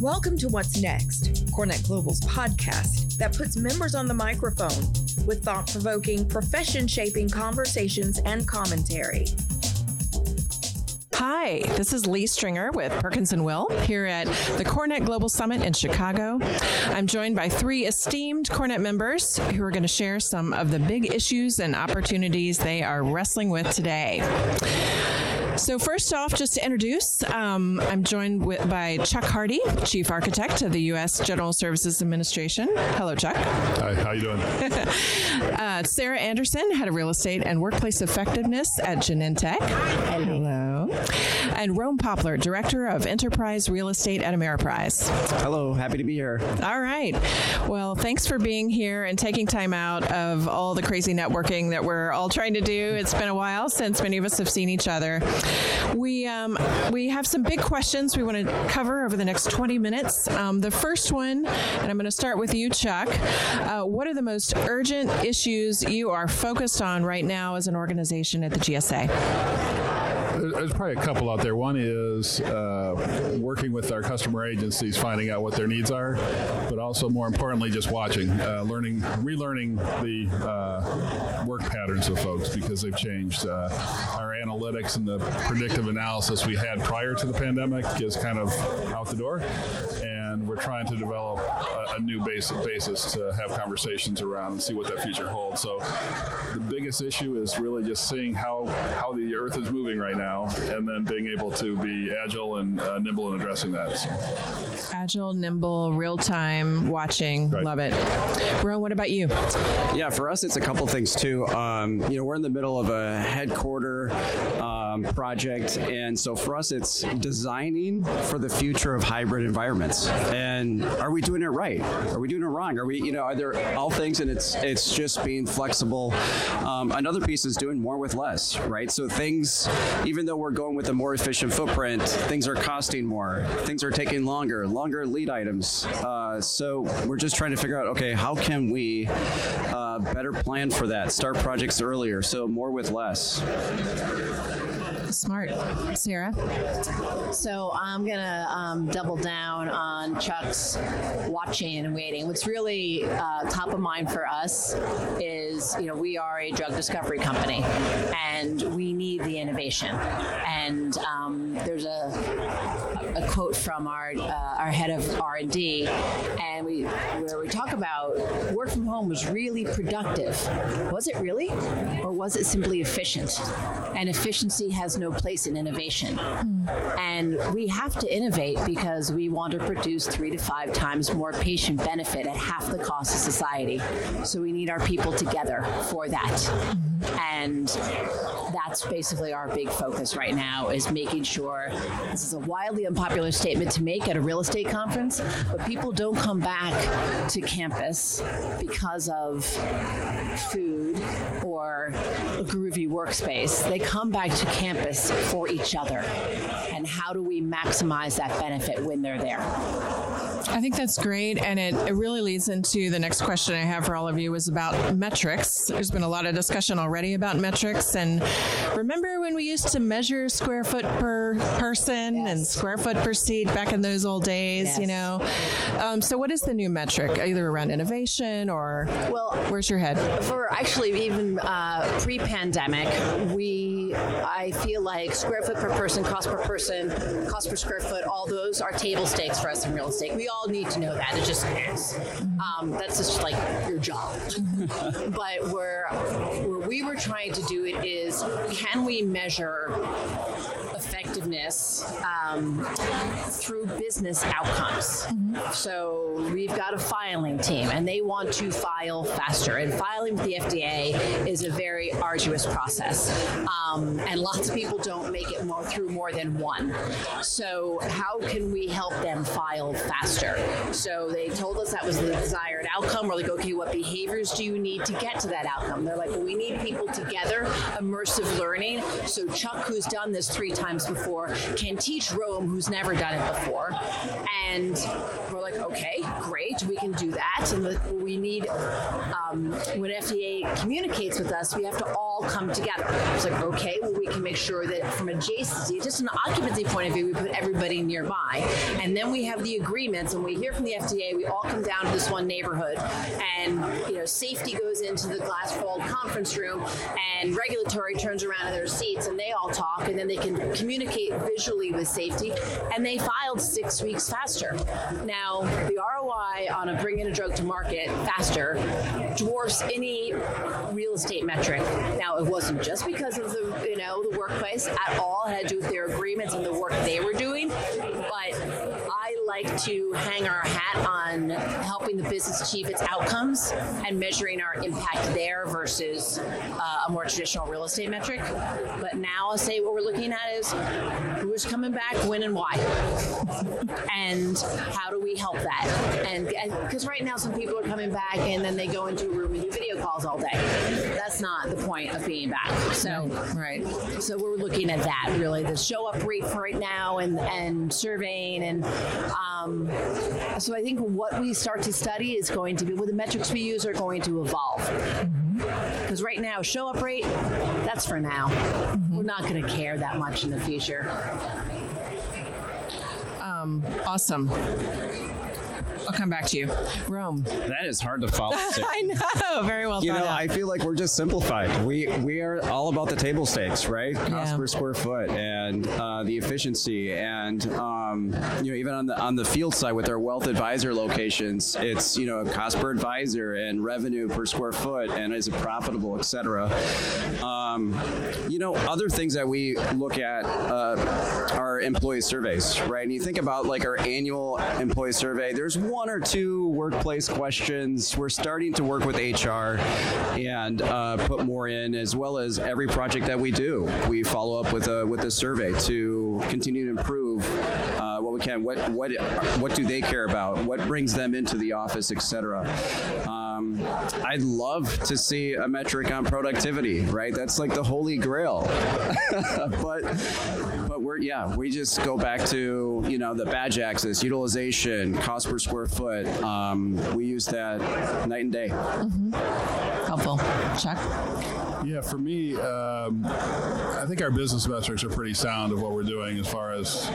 Welcome to What's Next, CoreNet Global's podcast that puts members on the microphone with thought provoking, profession shaping conversations and commentary. Hi, this is Lee Stringer with Perkins and Will here at the CoreNet Global Summit in Chicago. I'm joined by three esteemed CoreNet members who are going to share some of the big issues and opportunities they are wrestling with today. So, first off, just to introduce, um, I'm joined with, by Chuck Hardy, Chief Architect of the U.S. General Services Administration. Hello, Chuck. Hi, how you doing? uh, Sarah Anderson, Head of Real Estate and Workplace Effectiveness at Genentech. Hello. And Rome Poplar, Director of Enterprise Real Estate at Ameriprise. Hello, happy to be here. All right. Well, thanks for being here and taking time out of all the crazy networking that we're all trying to do. It's been a while since many of us have seen each other. We um, we have some big questions we want to cover over the next 20 minutes. Um, the first one, and I'm going to start with you, Chuck. Uh, what are the most urgent issues you are focused on right now as an organization at the GSA? There's probably a couple out there. One is uh, working with our customer agencies, finding out what their needs are, but also more importantly, just watching, uh, learning, relearning the uh, work patterns of folks because they've changed. Uh, our analytics and the predictive analysis we had prior to the pandemic is kind of out the door, and we're trying to develop a, a new basic basis to have conversations around and see what that future holds. So, the biggest issue is really just seeing how how the Earth is moving right now now, and then being able to be agile and uh, nimble in addressing that. So. Agile, nimble, real time watching. Right. Love it. Ron, what about you? Yeah, for us, it's a couple things too. Um, you know, we're in the middle of a headquarter um, project, and so for us, it's designing for the future of hybrid environments. And are we doing it right? Are we doing it wrong? Are we, you know, are there all things? And it's it's just being flexible. Um, another piece is doing more with less, right? So things, even though we're going with a more efficient footprint, things are costing more. Things are taking longer, longer lead items. Uh, so we're just trying to figure out, okay, how can we uh, better plan for that? Start projects earlier, so more with less. Smart. Sarah? So I'm to um, double down on Chuck's watching and waiting. What's really uh, top of mind for us is, you know, we are a drug discovery company and we need the innovation. And um, there's a, a quote from our, uh, our head of R&D and we, where we talk about work from home was really productive. Was it really? Or was it simply efficient? And efficiency has no place in innovation. Mm. And we have to innovate because we want to produce three to five times more patient benefit at half the cost of society. So we need our people together for that. Mm. And that's basically our big focus right now is making sure this is a wildly unpopular statement to make at a real estate conference, but people don't come back to campus because of food or a groovy workspace. They come back to campus for each other. And how do we maximize that benefit when they're there? I think that's great. And it, it really leads into the next question I have for all of you is about metrics. There's been a lot of discussion already about metrics. And remember when we used to measure square foot per person yes. and square foot per seat back in those old days, yes. you know? Um, so what is the new metric, either around innovation or well, where's your head? For actually even uh, pre-pandemic, we, I feel like square foot per person, cost per person, cost per square foot, all those are table stakes for us in real estate. We all need to know that. It just is. Um, that's just like your job. but where, where we were trying to do it is can we measure effectiveness um, through business outcomes. Mm-hmm. So we've got a filing team, and they want to file faster. And filing with the FDA is a very arduous process, um, and lots of people don't make it more, through more than one. So how can we help them file faster? So they told us that was the desired outcome. We're like, okay, what behaviors do you need to get to that outcome? They're like, well, we need people together, immersive learning. So Chuck, who's done this three times before, can teach Rome, who's never done it before. And we're like, okay, great, we can do that. And we need. Um, um, when FDA communicates with us, we have to all come together. It's like, okay, well, we can make sure that from adjacency, just an occupancy point of view, we put everybody nearby. And then we have the agreements, and we hear from the FDA, we all come down to this one neighborhood, and you know, safety goes into the glass walled conference room, and regulatory turns around in their seats, and they all talk, and then they can communicate visually with safety, and they filed six weeks faster. Now, the ROI on a bringing a drug to market faster dwarfs any real estate metric. Now, it wasn't just because of the you know the workplace at all; it had to do with their agreements and the work they were doing. But I like to hang our hat on helping the business achieve its outcomes and measuring our impact there versus uh, a more traditional real estate metric. But now I'll say what we're looking at is who's coming back, when, and why, and how do we help that? And because right now some people are coming back and then they go into a room and do video calls all day. That's not the point of being back. So Right. so we're looking at that really, the show up rate for right now and, and surveying. And um, so I think what we start to study is going to be, well, the metrics we use are going to evolve. Because right now, show up rate, that's for now. We're not going to care that much in the future. Awesome. I'll come back to you. Rome. That is hard to follow. I know. Very well You know, out. I feel like we're just simplified. We we are all about the table stakes, right? Cost Yeah. per square foot and uh, the efficiency, and um, you know, even on the on the field side with our wealth advisor locations, it's you know cost per advisor and revenue per square foot, and is it profitable, et cetera. Um, you know, other things that we look at uh, are employee surveys, right? And you think about like our annual employee survey. There's one or two workplace questions. We're starting to work with HR and uh, put more in, as well as every project that we do. We follow up with a with a survey to continue to improve uh, what we can. What what what do they care about? What brings them into the office, et cetera. Um, I'd love to see a metric on productivity, right? That's like the holy grail. but but we're yeah, we just go back to you know the badge access, utilization, cost per square foot. Um, we use that night and day. Helpful. Chuck? Yeah, for me, um, I think our business metrics are pretty sound of what we're doing as far as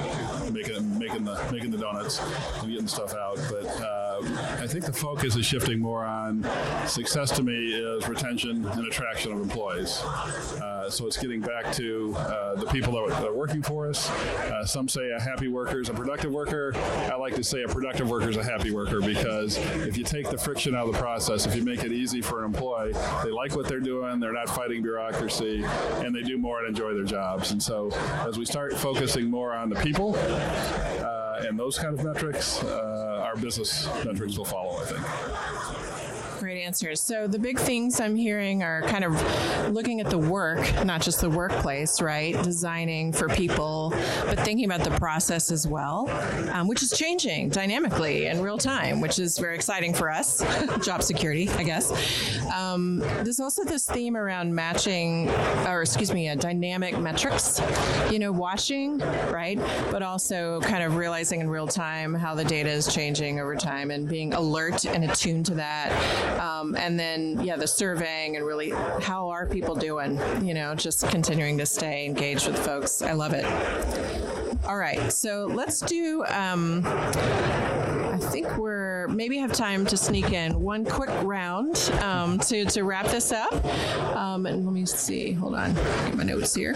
making making the making the donuts and getting stuff out. But uh, I think the focus is shifting more on success. To me, is retention and attraction of employees. Uh, so it's getting back to uh, the people that are, that are working for us. Uh, some say a happy worker is a productive worker. I like to say a productive worker is a happy worker because if you take the friction out of the process, if you make it easy for an employee, they like what they're doing, they're not fighting bureaucracy, and they do more and enjoy their jobs. And so as we start focusing more on the people uh, and those kind of metrics, uh, our business metrics will follow, I think. Answers. So the big things I'm hearing are kind of looking at the work, not just the workplace, right? Designing for people, but thinking about the process as well, um, which is changing dynamically in real time, which is very exciting for us. Job security, I guess. Um, there's also this theme around matching, or excuse me, uh, dynamic metrics. You know, watching, right? But also kind of realizing in real time how the data is changing over time and being alert and attuned to that. Um, and then, yeah, the surveying and really how are people doing? You know, just continuing to stay engaged with folks. I love it. All right, so let's do. Um, I think we're maybe have time to sneak in one quick round um, to to wrap this up. Um, and let me see. Hold on, get my notes here.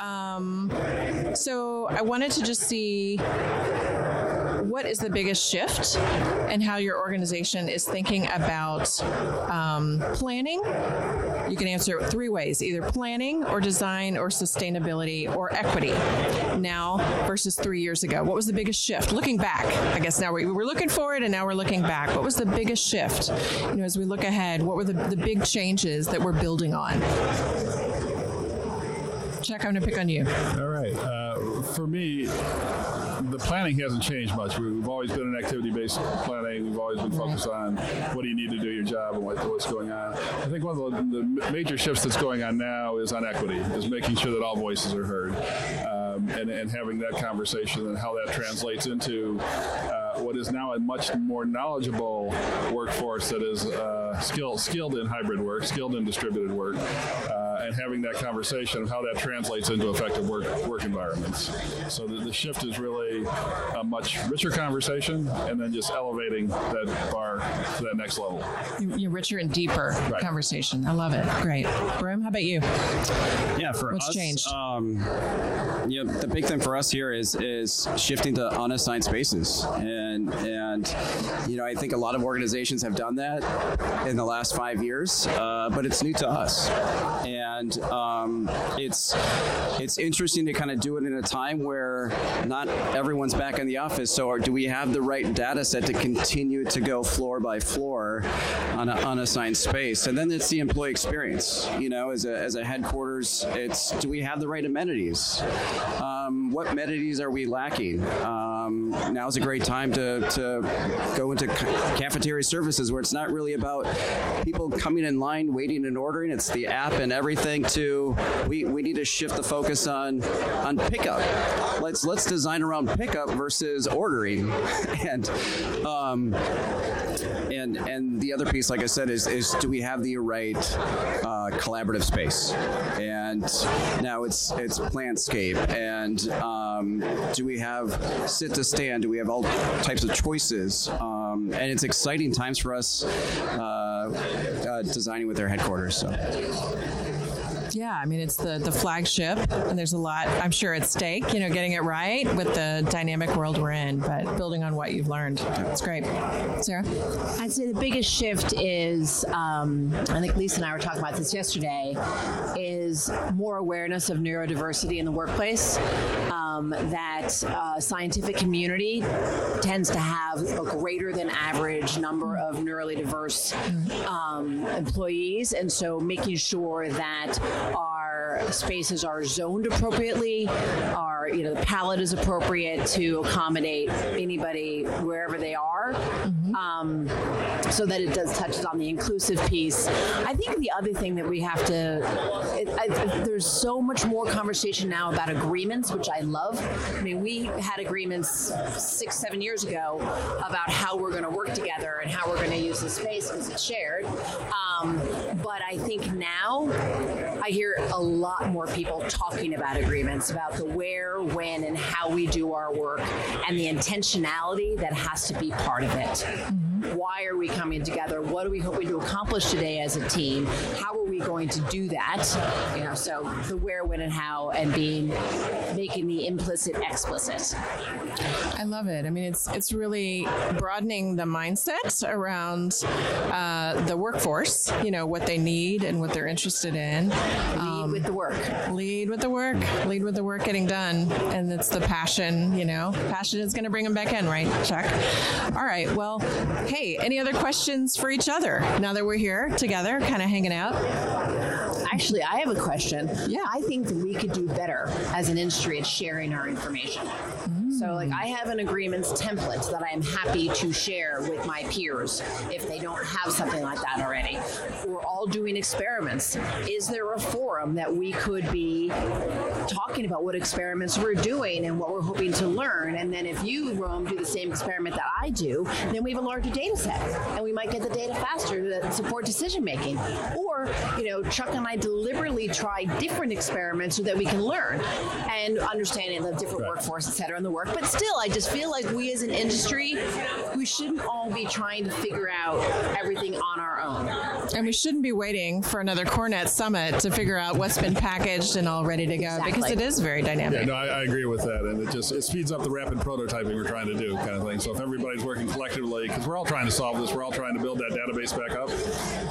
Um, so I wanted to just see what is the biggest shift and how your organization is thinking about um, planning. You can answer three ways either planning or design or sustainability or equity now versus three years ago. What was the biggest shift? Looking back, I guess now we were looking forward and now we're looking back. What was the biggest shift? You know, as we look ahead, what were the, the big changes that we're building on? Chuck, I'm going to pick on you. All right. Uh, for me, the planning hasn't changed much. We- We've always been an activity-based planning. We've always been focused on what do you need to do your job and what, what's going on. I think one of the, the major shifts that's going on now is on equity, is making sure that all voices are heard, um, and, and having that conversation and how that translates into. Uh, what is now a much more knowledgeable workforce that is uh, skilled skilled in hybrid work, skilled in distributed work. And having that conversation of how that translates into effective work work environments. So the, the shift is really a much richer conversation, and then just elevating that bar to that next level. You're richer and deeper right. conversation. I love it. Great, Broom. How about you? Yeah, for what's us, changed? Um, you know, the big thing for us here is is shifting to unassigned spaces, and and you know, I think a lot of organizations have done that in the last five years, uh, but it's new to us, and and um, it's it's interesting to kind of do it in a time where not everyone's back in the office. So, do we have the right data set to continue to go floor by floor on an unassigned space? And then it's the employee experience. You know, as a as a headquarters, it's do we have the right amenities? Um, what amenities are we lacking? Um, now's a great time to to go into cafeteria services where it's not really about people coming in line, waiting and ordering. It's the app and everything thing to we, we need to shift the focus on on pickup. Let's let's design around pickup versus ordering, and um, and and the other piece, like I said, is is do we have the right uh, collaborative space? And now it's it's plantscape, and um, do we have sit to stand? Do we have all types of choices? Um, and it's exciting times for us uh, uh, designing with their headquarters. So. Yeah, I mean it's the the flagship, and there's a lot I'm sure at stake. You know, getting it right with the dynamic world we're in, but building on what you've learned. It's great, Sarah. I'd say the biggest shift is, um, I think Lisa and I were talking about this yesterday, is more awareness of neurodiversity in the workplace. Um, that uh, scientific community tends to have a greater than average number of neurally diverse um, employees, and so making sure that our spaces are zoned appropriately, our you know the palette is appropriate to accommodate anybody wherever they are, mm-hmm. um, so that it does touches on the inclusive piece. I think the other thing that we have to it, I, there's so much more conversation now about agreements, which I love. I mean, we had agreements six, seven years ago about how we're going to work together and how we're going to use the space because it's shared. Um, but I think now I hear a lot more people talking about agreements, about the where, when, and how we do our work, and the intentionality that has to be part of it. Mm-hmm why are we coming together? What are we hoping to accomplish today as a team? How are we going to do that? You know, so the where, when, and how, and being making the implicit explicit. I love it. I mean, it's it's really broadening the mindset around uh, the workforce. You know what they need and what they're interested in. Um, lead with the work. Lead with the work. Lead with the work getting done, and it's the passion. You know, passion is going to bring them back in, right, Chuck? All right. Well, Hey, any other questions for each other now that we're here together, kind of hanging out? Actually, I have a question. Yeah. I think that we could do better as an industry at sharing our information. Mm-hmm. So, like, I have an agreements template that I am happy to share with my peers if they don't have something like that already. We're all doing experiments. Is there a forum that we could be talking about what experiments we're doing and what we're hoping to learn? And then if you, Rome, do the same experiment that I do, then we have a larger data set and we might get the data faster to support decision making. Or, you know, Chuck and I deliberately try different experiments so that we can learn and understanding the different right. workforce, et cetera, in the work but still, I just feel like we as an industry, we shouldn't all be trying to figure out everything on our own. And we shouldn't be waiting for another CoreNet Summit to figure out what's been packaged and all ready to go exactly. because it is very dynamic. Yeah, no, I, I, agree with that, and it just it speeds up the rapid prototyping we're trying to do, kind of thing. So if everybody's working collectively, because we're all trying to solve this, we're all trying to build that database back up.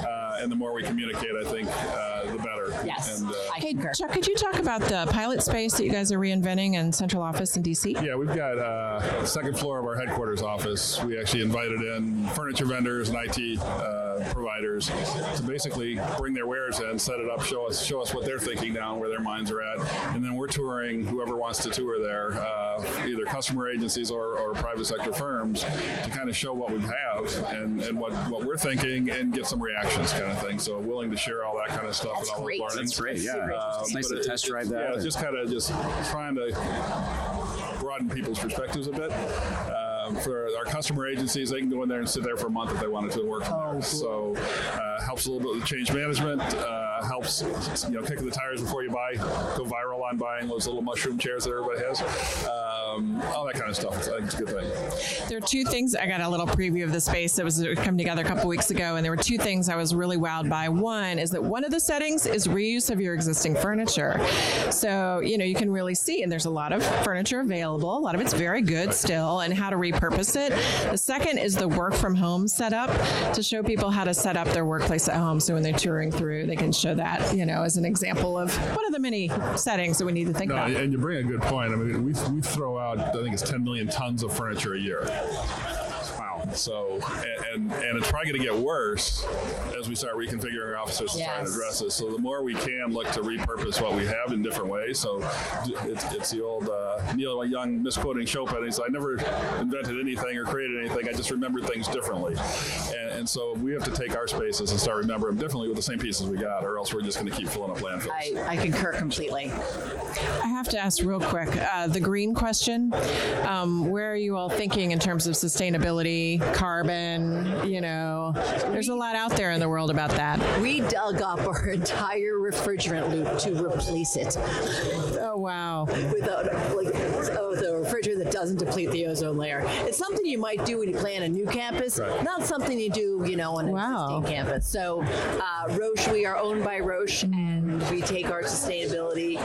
Uh, and the more we communicate, I think uh, the better. Yes. And, uh, hey, Chuck, could you talk about the pilot space that you guys are reinventing in central office in DC? Yeah, we've got uh, second floor of our headquarters office. We actually invited in furniture vendors and IT uh, providers to basically bring their wares in, set it up, show us show us what they're thinking now, where their minds are at, and then we're touring whoever wants to tour there, uh, either customer agencies or, or private sector firms, to kind of show what we have and, and what, what we're thinking and get some reactions. Kind of thing. So willing to share all that kind of stuff That's and all great. those learnings. That's great. Yeah, it's nice to test drive that. Yeah, just kind of just trying to broaden people's perspectives a bit. Uh, Um, for our customer agencies, they can go in there and sit there for a month if they wanted to work from there. So uh, helps a little bit with change management. Uh, helps you know kicking the tires before you buy. Go viral on buying those little mushroom chairs that everybody has. Um, all that kind of stuff. I think it's a good thing. There are two things. I got a little preview of the space that was come together a couple weeks ago, and there were two things I was really wowed by. One is that one of the settings is reuse of your existing furniture. So you know you can really see, and there's a lot of furniture available. A lot of it's very good still, and how to repurpose it. The second is the work from home setup to show people how to set up their workplace at home. So when they're touring through, they can show that you know as an example of one of the many settings that we need to think No, about. and you bring a good point. I mean, we, we throw out, I think it's 10 million tons of furniture a year. Wow. So, and, and, and it's probably going to get worse as we start reconfiguring our offices to try and address this. So, the more we can look to repurpose what we have in different ways. So, it's, it's the old uh, Neil Young misquoting Chopin. He said, I never invented anything or created anything, I just remembered things differently. And, and so, we have to take our spaces and start remembering them differently with the same pieces we got, or else we're just going to keep filling up landfills. I, I concur completely. I have to ask real quick uh, the green question. Um, where are you all thinking in terms of sustainability, carbon? You know, there's a lot out there in the world about that. We dug up our entire refrigerant loop to replace it Oh, wow. with a, like oh, the refrigerant that doesn't deplete the ozone layer. It's something you might do when you plan a new campus, Right. not something you do, you know, on an Wow. existing campus. So, uh, Roche, we are owned by Roche, and we take our sustainability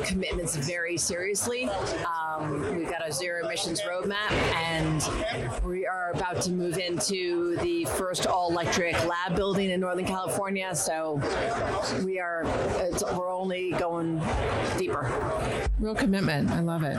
commitments very seriously. Um, we've got a zero emissions roadmap, and we are about to move into the first all electric lab building in Northern California. So, we are it's, we're only going deeper. Real commitment. I love it.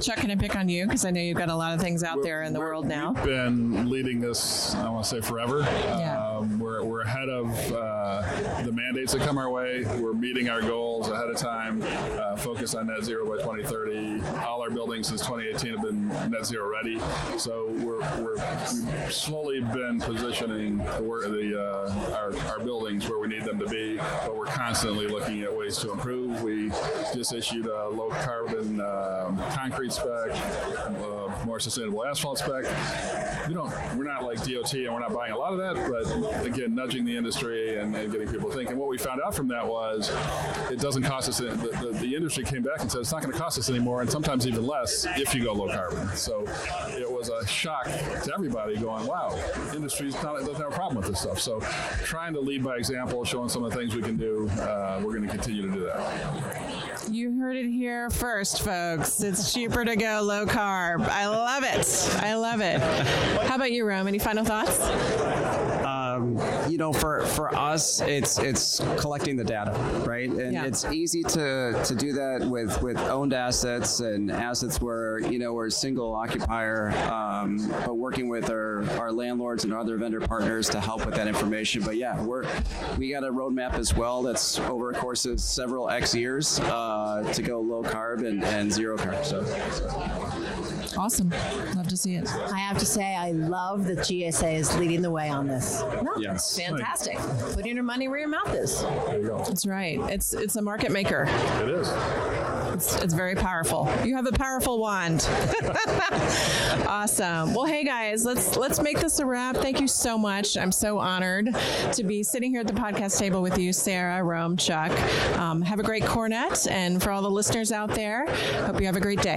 Chuck, can I pick on you? Because I know you've got a lot of things out there in the world now. been leading this, I want to say forever. Yeah. Um, we're, we're ahead of uh, the mandates that come our way. We're meeting our goals ahead of time, uh, focused on net zero by 2030. All our buildings since 2018 have been net zero ready. So we're, we're, we've slowly been positioning the, uh, our, our buildings where we need them to be, but we're constantly looking at ways to improve. We just issued a low carbon um, concrete spec, uh, more sustainable asphalt spec. We don't, we're not like DOT and we're not buying a lot of that, but again, nudging the industry and, and getting people thinking. What we found out from that was it doesn't cost us, the, the, the industry came back and said it's not going to cost us anymore and sometimes even less if you go low carbon. So it was a shock to everybody going, wow, industry's not, doesn't have a problem with this stuff. So trying to lead by example, showing some of the things we can do, uh, we're going to continue to do that. You heard it here first, folks. It's cheaper to go low carb. I love it. I love it. How about you, Rome? Any final thoughts? Um, you know, for, for us, it's it's collecting the data, right? And Yeah. it's easy to, to do that with, with owned assets and assets where you know we're a single occupier, um, but working with our, our landlords and other vendor partners to help with that information. But yeah, we're we got a roadmap as well that's over a course of several X years uh, to go low carb and, and zero carb. So. Awesome. Love to see it. I have to say, I love that GSA is leading the way on this. No, Yes. it's fantastic. Putting your money where your mouth is. There you go. That's right. It's it's a market maker. It is. It's, it's very powerful. You have a powerful wand. awesome. Well, hey guys, let's let's make this a wrap. Thank you so much. I'm so honored to be sitting here at the podcast table with you, Sarah, Rome, Chuck. Um, have a great CoreNet, and for all the listeners out there, hope you have a great day.